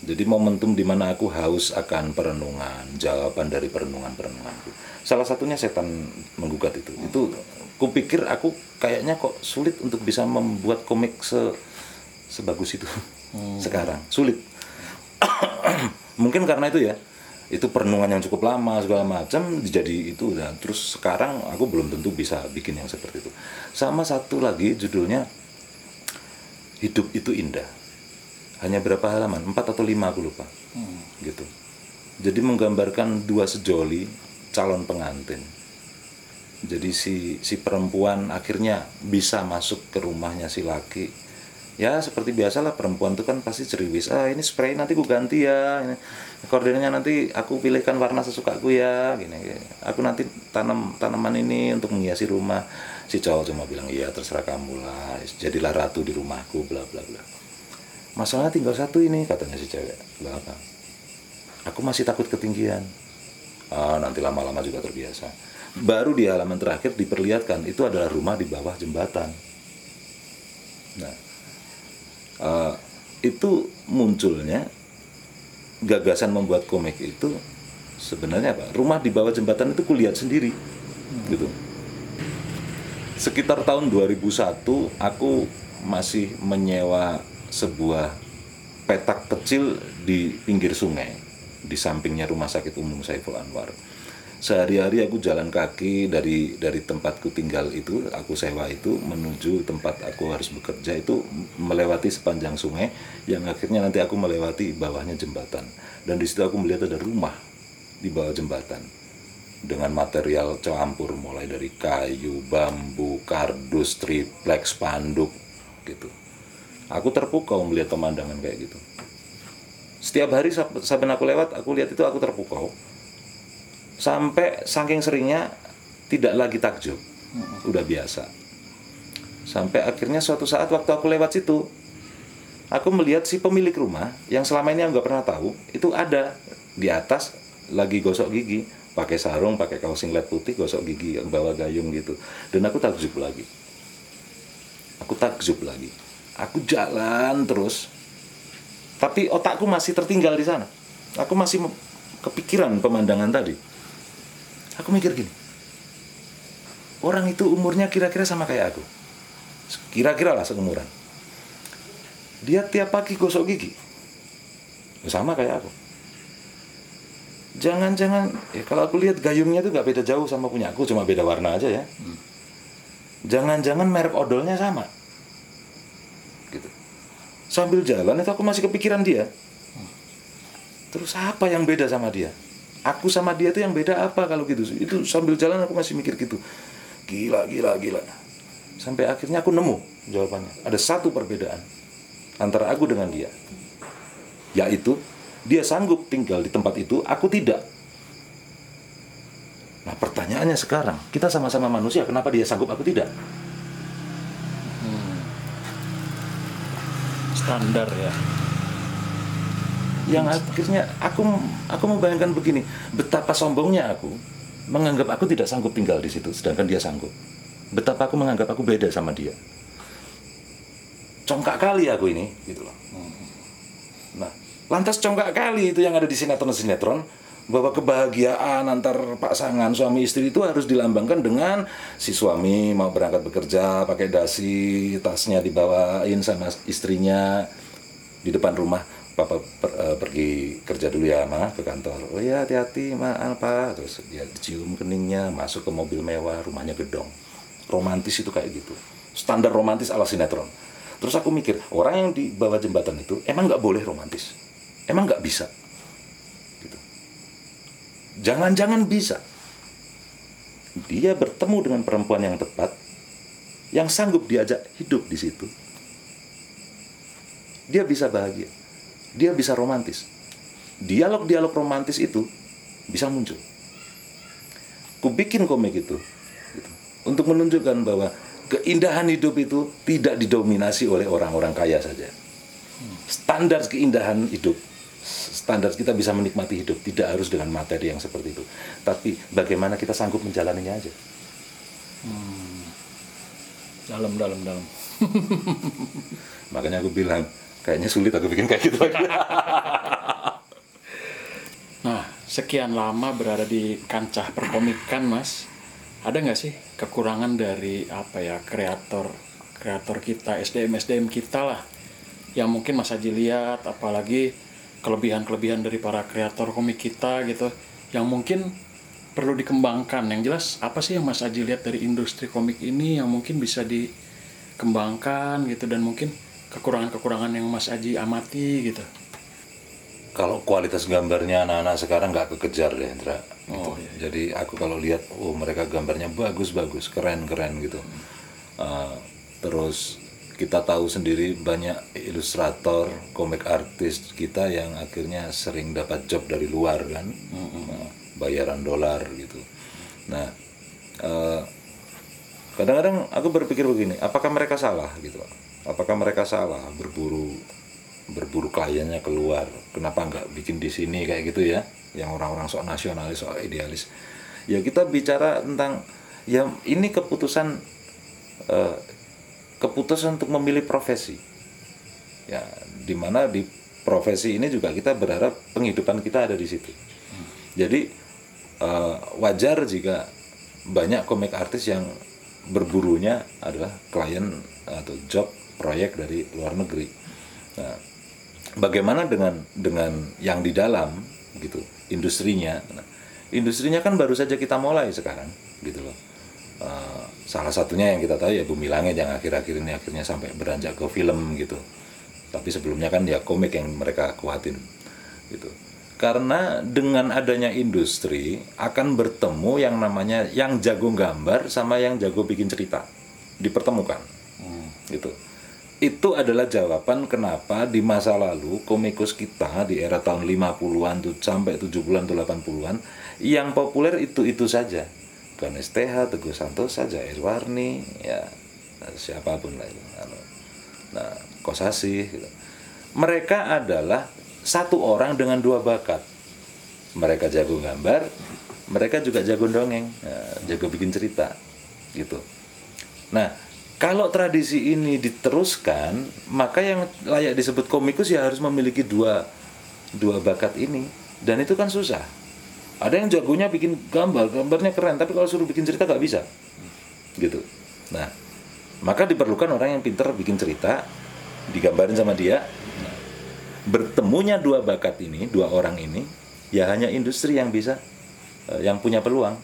Jadi momentum di mana aku haus akan perenungan jawaban dari perenungan perenunganku salah satunya setan menggugat itu. Itu kupikir aku kayaknya kok sulit untuk bisa membuat komik se sebagus itu sekarang. Sulit mungkin karena itu ya. Itu perenungan yang cukup lama segala macam jadi itu dan terus sekarang aku belum tentu bisa bikin yang seperti itu. Sama satu lagi judulnya hidup itu indah. Hanya berapa halaman? Empat atau lima aku lupa. Gitu. Jadi menggambarkan dua sejoli calon pengantin. Jadi si si perempuan akhirnya bisa masuk ke rumahnya si laki ya seperti biasalah perempuan itu kan pasti ceriwis ah ini spray nanti ku ganti ya. Ini koordinatnya nanti aku pilihkan warna sesukaku ya gini, gini. aku nanti tanam tanaman ini untuk menghiasi rumah. Si cowok cuma bilang iya terserah kamu lah. Jadilah ratu di rumahku bla bla bla. Masalahnya tinggal satu ini katanya si cewek. Lah apa? Aku masih takut ketinggian. Ah, nanti lama-lama juga terbiasa. Baru di halaman terakhir diperlihatkan itu adalah rumah di bawah jembatan. Nah uh, itu munculnya gagasan membuat komik itu sebenarnya apa? Rumah di bawah jembatan itu kulihat sendiri gitu. Sekitar tahun 2001 aku masih menyewa sebuah petak kecil di pinggir sungai di sampingnya rumah sakit umum Saiful Anwar sehari-hari aku jalan kaki dari dari tempatku tinggal itu aku sewa itu menuju tempat aku harus bekerja itu melewati sepanjang sungai yang akhirnya nanti aku melewati bawahnya jembatan dan di situ aku melihat ada rumah di bawah jembatan dengan material campur mulai dari kayu, bambu, kardus, triplex, spanduk gitu. Aku terpukau melihat pemandangan kayak gitu. Setiap hari saben aku lewat, aku lihat itu aku terpukau sampai saking seringnya tidak lagi takjub. Udah biasa. Sampai akhirnya suatu saat waktu aku lewat situ aku melihat si pemilik rumah yang selama ini aku nggak pernah tahu itu ada di atas lagi gosok gigi pakai sarung pakai kaos singlet putih gosok gigi bawa gayung gitu. Dan aku takjub lagi. Aku takjub lagi. Aku jalan terus. Tapi otakku masih tertinggal di sana. Aku masih kepikiran pemandangan tadi aku mikir gini. Orang itu umurnya kira-kira sama kayak aku. Kira-kira lah seumuran. Dia tiap pagi gosok gigi. Sama kayak aku. Jangan-jangan ya kalau aku lihat gayungnya tuh nggak beda jauh sama punya aku cuma beda warna aja ya. Jangan-jangan merek odolnya sama. Gitu. Sambil jalan itu aku masih kepikiran dia. Terus apa yang beda sama dia aku sama dia tuh yang beda apa kalau gitu itu sambil jalan aku masih mikir gitu. Gila gila gila. Sampai akhirnya aku nemu jawabannya. Ada satu perbedaan antara aku dengan dia. Yaitu dia sanggup tinggal di tempat itu aku tidak. Nah pertanyaannya sekarang kita sama-sama manusia kenapa dia sanggup aku tidak? Hmm. standar ya yang akhirnya aku aku membayangkan begini betapa sombongnya aku menganggap aku tidak sanggup tinggal di situ sedangkan dia sanggup. Betapa aku menganggap aku beda sama dia. Congkak kali aku ini gitu loh. Nah lantas congkak kali itu yang ada di sinetron-sinetron bahwa kebahagiaan antar pasangan suami istri itu harus dilambangkan dengan si suami mau berangkat bekerja pakai dasi tasnya dibawain sama istrinya di depan rumah papa per, uh, pergi kerja dulu ya ma ke kantor. Oh ya hati-hati ma apa terus dia cium keningnya masuk ke mobil mewah rumahnya gedong. Romantis itu kayak gitu. Standar romantis ala sinetron. Terus aku mikir orang yang di bawah jembatan itu emang nggak boleh romantis. Emang nggak bisa. Gitu. Jangan-jangan bisa. Dia bertemu dengan perempuan yang tepat yang sanggup diajak hidup di situ. Dia bisa bahagia dia bisa romantis. Dialog-dialog romantis itu bisa muncul. Ku bikin komik itu gitu, untuk menunjukkan bahwa keindahan hidup itu tidak didominasi oleh orang-orang kaya saja. Standar keindahan hidup, standar kita bisa menikmati hidup tidak harus dengan materi yang seperti itu, tapi bagaimana kita sanggup menjalaninya aja. Hmm. Dalam, dalam, dalam. Makanya aku bilang kayaknya sulit aku bikin kayak gitu lagi. nah, sekian lama berada di kancah perkomikan, Mas. Ada nggak sih kekurangan dari apa ya kreator kreator kita, SDM SDM kita lah, yang mungkin Mas Haji lihat, apalagi kelebihan-kelebihan dari para kreator komik kita gitu yang mungkin perlu dikembangkan yang jelas apa sih yang Mas Aji lihat dari industri komik ini yang mungkin bisa dikembangkan gitu dan mungkin kekurangan-kekurangan yang Mas Aji amati gitu. Kalau kualitas gambarnya anak-anak sekarang nggak kekejar deh Indra gitu. Oh, iya, jadi aku kalau lihat oh mereka gambarnya bagus-bagus keren-keren gitu. Uh, terus kita tahu sendiri banyak ilustrator komik artis kita yang akhirnya sering dapat job dari luar kan. Nah, bayaran dolar gitu. Nah eh, kadang-kadang aku berpikir begini apakah mereka salah gitu apakah mereka salah berburu berburu kliennya keluar? Kenapa nggak bikin di sini kayak gitu ya? Yang orang-orang sok nasionalis sok idealis. Ya kita bicara tentang ya ini keputusan eh, keputusan untuk memilih profesi. Ya di mana di profesi ini juga kita berharap penghidupan kita ada di situ. Jadi eh, wajar jika banyak komik artis yang berburunya adalah klien atau job proyek dari luar negeri. Nah, bagaimana dengan dengan yang di dalam gitu industrinya? Nah, industrinya kan baru saja kita mulai sekarang gitu loh. Eh, salah satunya yang kita tahu ya Bumi Langit yang akhir-akhir ini akhirnya sampai beranjak ke film gitu. Tapi sebelumnya kan ya komik yang mereka kuatin gitu. Karena dengan adanya industri akan bertemu yang namanya yang jago gambar sama yang jago bikin cerita dipertemukan. Gitu. Itu adalah jawaban kenapa di masa lalu komikus kita di era tahun 50-an tuh sampai 70-an atau 80-an yang populer itu-itu saja. Ganes TH, Teguh Santos saja, Irwarni, ya siapa pun lah itu. Anu. Nah, Kosasi gitu. Mereka adalah satu orang dengan dua bakat. Mereka jago gambar, mereka juga jago dongeng, ya, jago bikin cerita, gitu. Nah, kalau tradisi ini diteruskan, maka yang layak disebut komikus ya harus memiliki dua dua bakat ini, dan itu kan susah. Ada yang jagonya bikin gambar, gambarnya keren, tapi kalau suruh bikin cerita nggak bisa, gitu. Nah, maka diperlukan orang yang pinter bikin cerita, digambarin sama dia. Nah, bertemunya dua bakat ini, dua orang ini, ya hanya industri yang bisa, eh, yang punya peluang.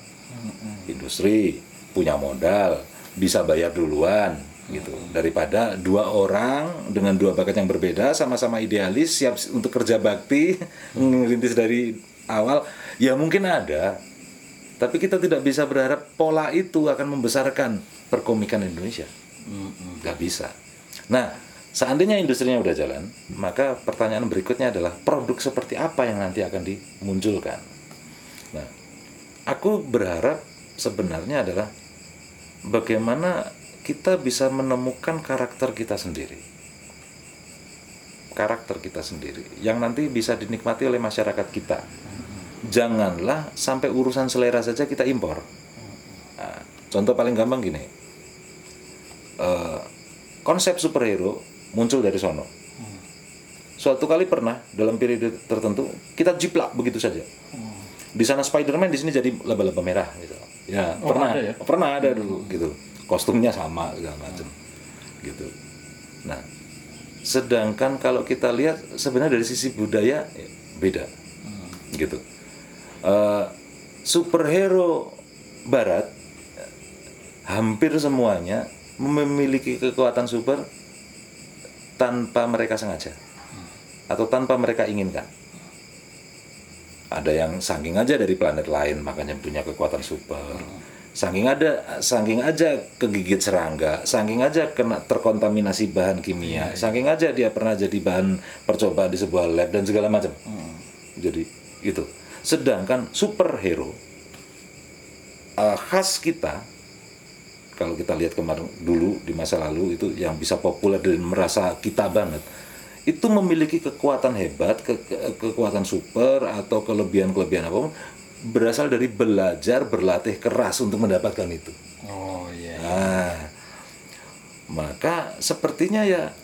Industri punya modal, bisa bayar duluan, gitu. Daripada dua orang dengan dua bakat yang berbeda, sama-sama idealis, siap untuk kerja bakti, ngerintis dari awal, ya mungkin ada. Tapi kita tidak bisa berharap pola itu akan membesarkan perkomikan Indonesia. Nggak bisa. Nah, seandainya industrinya udah jalan, maka pertanyaan berikutnya adalah produk seperti apa yang nanti akan dimunculkan. Nah, aku berharap sebenarnya adalah bagaimana kita bisa menemukan karakter kita sendiri. Karakter kita sendiri yang nanti bisa dinikmati oleh masyarakat kita. Janganlah sampai urusan selera saja kita impor. Nah, contoh paling gampang gini. Eh, konsep superhero muncul dari sono. Suatu kali pernah dalam periode tertentu kita jiplak begitu saja. Di sana Spider-Man, di sini jadi laba-laba merah gitu. Ya, Oh, pernah ada ya? pernah ada dulu gitu. Kostumnya sama segala macam. Gitu. Nah, sedangkan kalau kita lihat sebenarnya dari sisi budaya ya, beda. Gitu. Eh, superhero barat hampir semuanya memiliki kekuatan super tanpa mereka sengaja atau tanpa mereka inginkan. Ada yang saking aja dari planet lain makanya punya kekuatan super. Saking ada, saking aja kegigit serangga, saking aja kena terkontaminasi bahan kimia, saking aja dia pernah jadi bahan percobaan di sebuah lab dan segala macam. Jadi gitu. Sedangkan superhero eh, khas kita kalau kita lihat kemarin dulu di masa lalu itu yang bisa populer dan merasa kita banget itu memiliki kekuatan hebat ke- ke- kekuatan super atau kelebihan-kelebihan apa pun berasal dari belajar berlatih keras untuk mendapatkan itu. Oh iya. nah maka sepertinya ya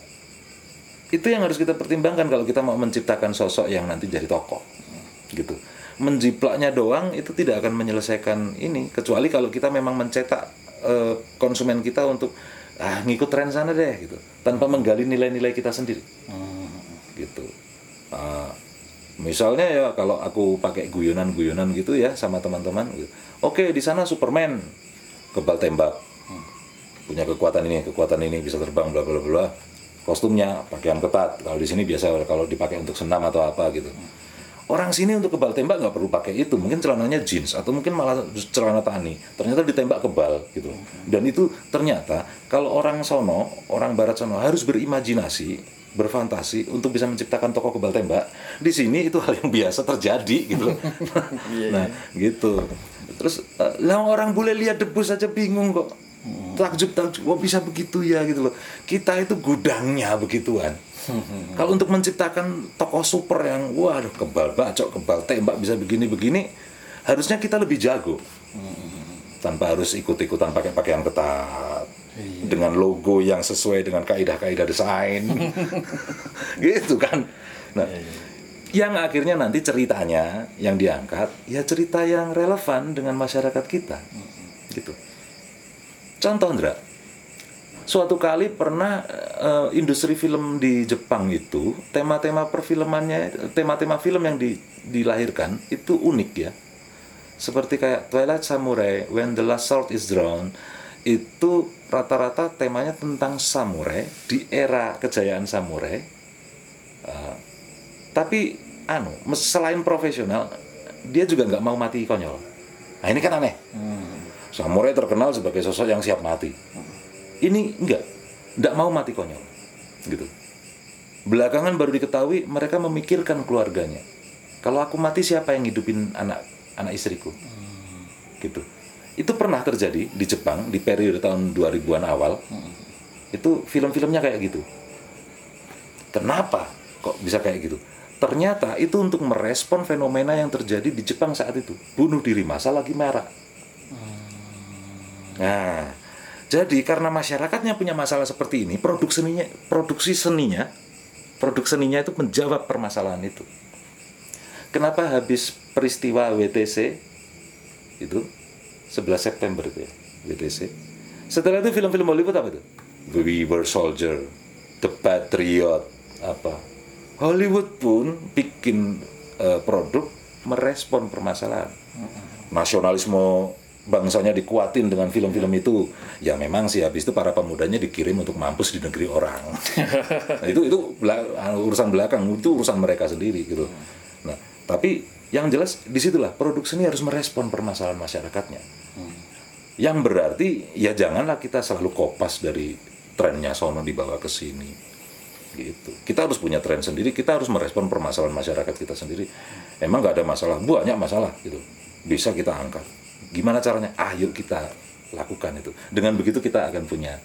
itu yang harus kita pertimbangkan kalau kita mau menciptakan sosok yang nanti jadi tokoh gitu. Menjiplaknya doang itu tidak akan menyelesaikan ini kecuali kalau kita memang mencetak eh, konsumen kita untuk ah ngikut tren sana deh gitu. Tanpa menggali nilai-nilai kita sendiri gitu Ah, Misalnya ya kalau aku pakai guyonan-guyonan gitu ya sama teman-teman. gitu. Oke, di sana Superman kebal tembak. Punya kekuatan ini, kekuatan ini bisa terbang bla bla bla. Kostumnya pakaian ketat. Kalau di sini biasa kalau dipakai untuk senam atau apa gitu. Orang sini untuk kebal tembak nggak perlu pakai itu, mungkin celananya jeans atau mungkin malah celana tani. Ternyata ditembak kebal gitu. Dan itu ternyata kalau orang sono, orang barat sono harus berimajinasi, berfantasi untuk bisa menciptakan toko kebal tembak. Di sini itu hal yang biasa terjadi gitu. loh. nah, gitu. Terus lah orang boleh lihat debu saja bingung kok. Takjub takjub, kok bisa begitu ya gitu loh. Kita itu gudangnya begituan. Kalau untuk menciptakan toko super yang waduh kebal bacok, kebal tembak bisa begini-begini, harusnya kita lebih jago. Tanpa harus ikut-ikutan pakai pakaian ketat. Dengan logo yang sesuai dengan kaidah-kaidah desain. gitu kan. Nah, yang akhirnya nanti ceritanya yang diangkat ya cerita yang relevan dengan masyarakat kita. Gitu. Contoh Ndra, suatu kali pernah eh, industri film di Jepang itu tema-tema perfilmannya tema-tema film yang di- dilahirkan itu unik ya seperti kayak Twilight Samurai When the Last Sword is Drawn itu rata-rata temanya tentang samurai di era kejayaan samurai Eh, tapi anu selain profesional dia juga nggak mau mati konyol. Nah ini kan aneh. Samurai terkenal sebagai sosok yang siap mati. Ini enggak enggak mau mati konyol gitu. Belakangan baru diketahui mereka memikirkan keluarganya. Kalau aku mati siapa yang hidupin anak anak istriku? Gitu itu pernah terjadi di Jepang di periode tahun 2000-an awal. Itu film-filmnya kayak gitu. Kenapa kok bisa kayak gitu? Ternyata itu untuk merespon fenomena yang terjadi di Jepang saat itu. Bunuh diri masa lagi marak. Nah, jadi karena masyarakatnya punya masalah seperti ini, produk seninya, produksi seninya, produk seninya itu menjawab permasalahan itu. Kenapa habis peristiwa WTC itu 11 September itu ya, WTC. Setelah itu film-film Hollywood apa itu? We Were Soldier, The Patriot, apa? Hollywood pun bikin eh, produk merespon permasalahan nasionalisme bangsanya dikuatin dengan film-film itu ya memang sih habis itu para pemudanya dikirim untuk mampus di negeri orang Nah, itu itu urusan belakang itu urusan mereka sendiri gitu nah tapi yang jelas di situlah produk seni harus merespon permasalahan masyarakatnya. Yang berarti ya janganlah kita selalu kopas dari trennya sono dibawa ke sini. Gitu. Kita harus punya tren sendiri kita harus merespon permasalahan masyarakat kita sendiri. Emang nggak ada masalah? Banyak masalah gitu. Bisa kita angkat. Gimana caranya? Ayo kita lakukan itu. Dengan begitu kita akan punya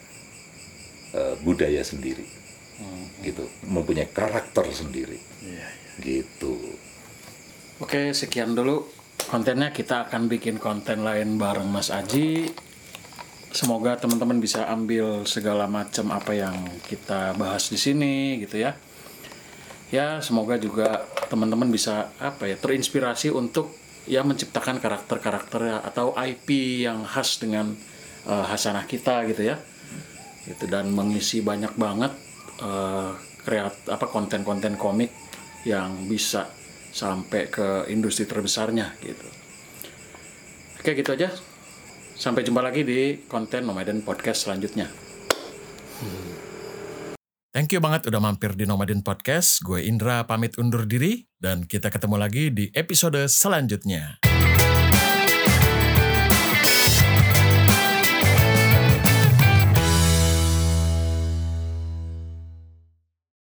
eh, budaya sendiri. Gitu. Mempunyai karakter sendiri. Iya, gitu Oke, sekian dulu kontennya. Kita akan bikin konten lain bareng Mas Aji. Semoga teman-teman bisa ambil segala macam apa yang kita bahas di sini gitu ya. Ya, semoga juga teman-teman bisa apa ya, terinspirasi untuk ya menciptakan karakter-karakter atau IP yang khas dengan eh, hasanah kita gitu ya. Gitu dan mengisi banyak banget eh, kreat apa konten-konten komik yang bisa sampai ke industri terbesarnya gitu. Oke gitu aja. Sampai jumpa lagi di konten Nomaden Podcast selanjutnya. Thank you banget udah mampir di Nomaden Podcast. Gue Indra pamit undur diri dan kita ketemu lagi di episode selanjutnya.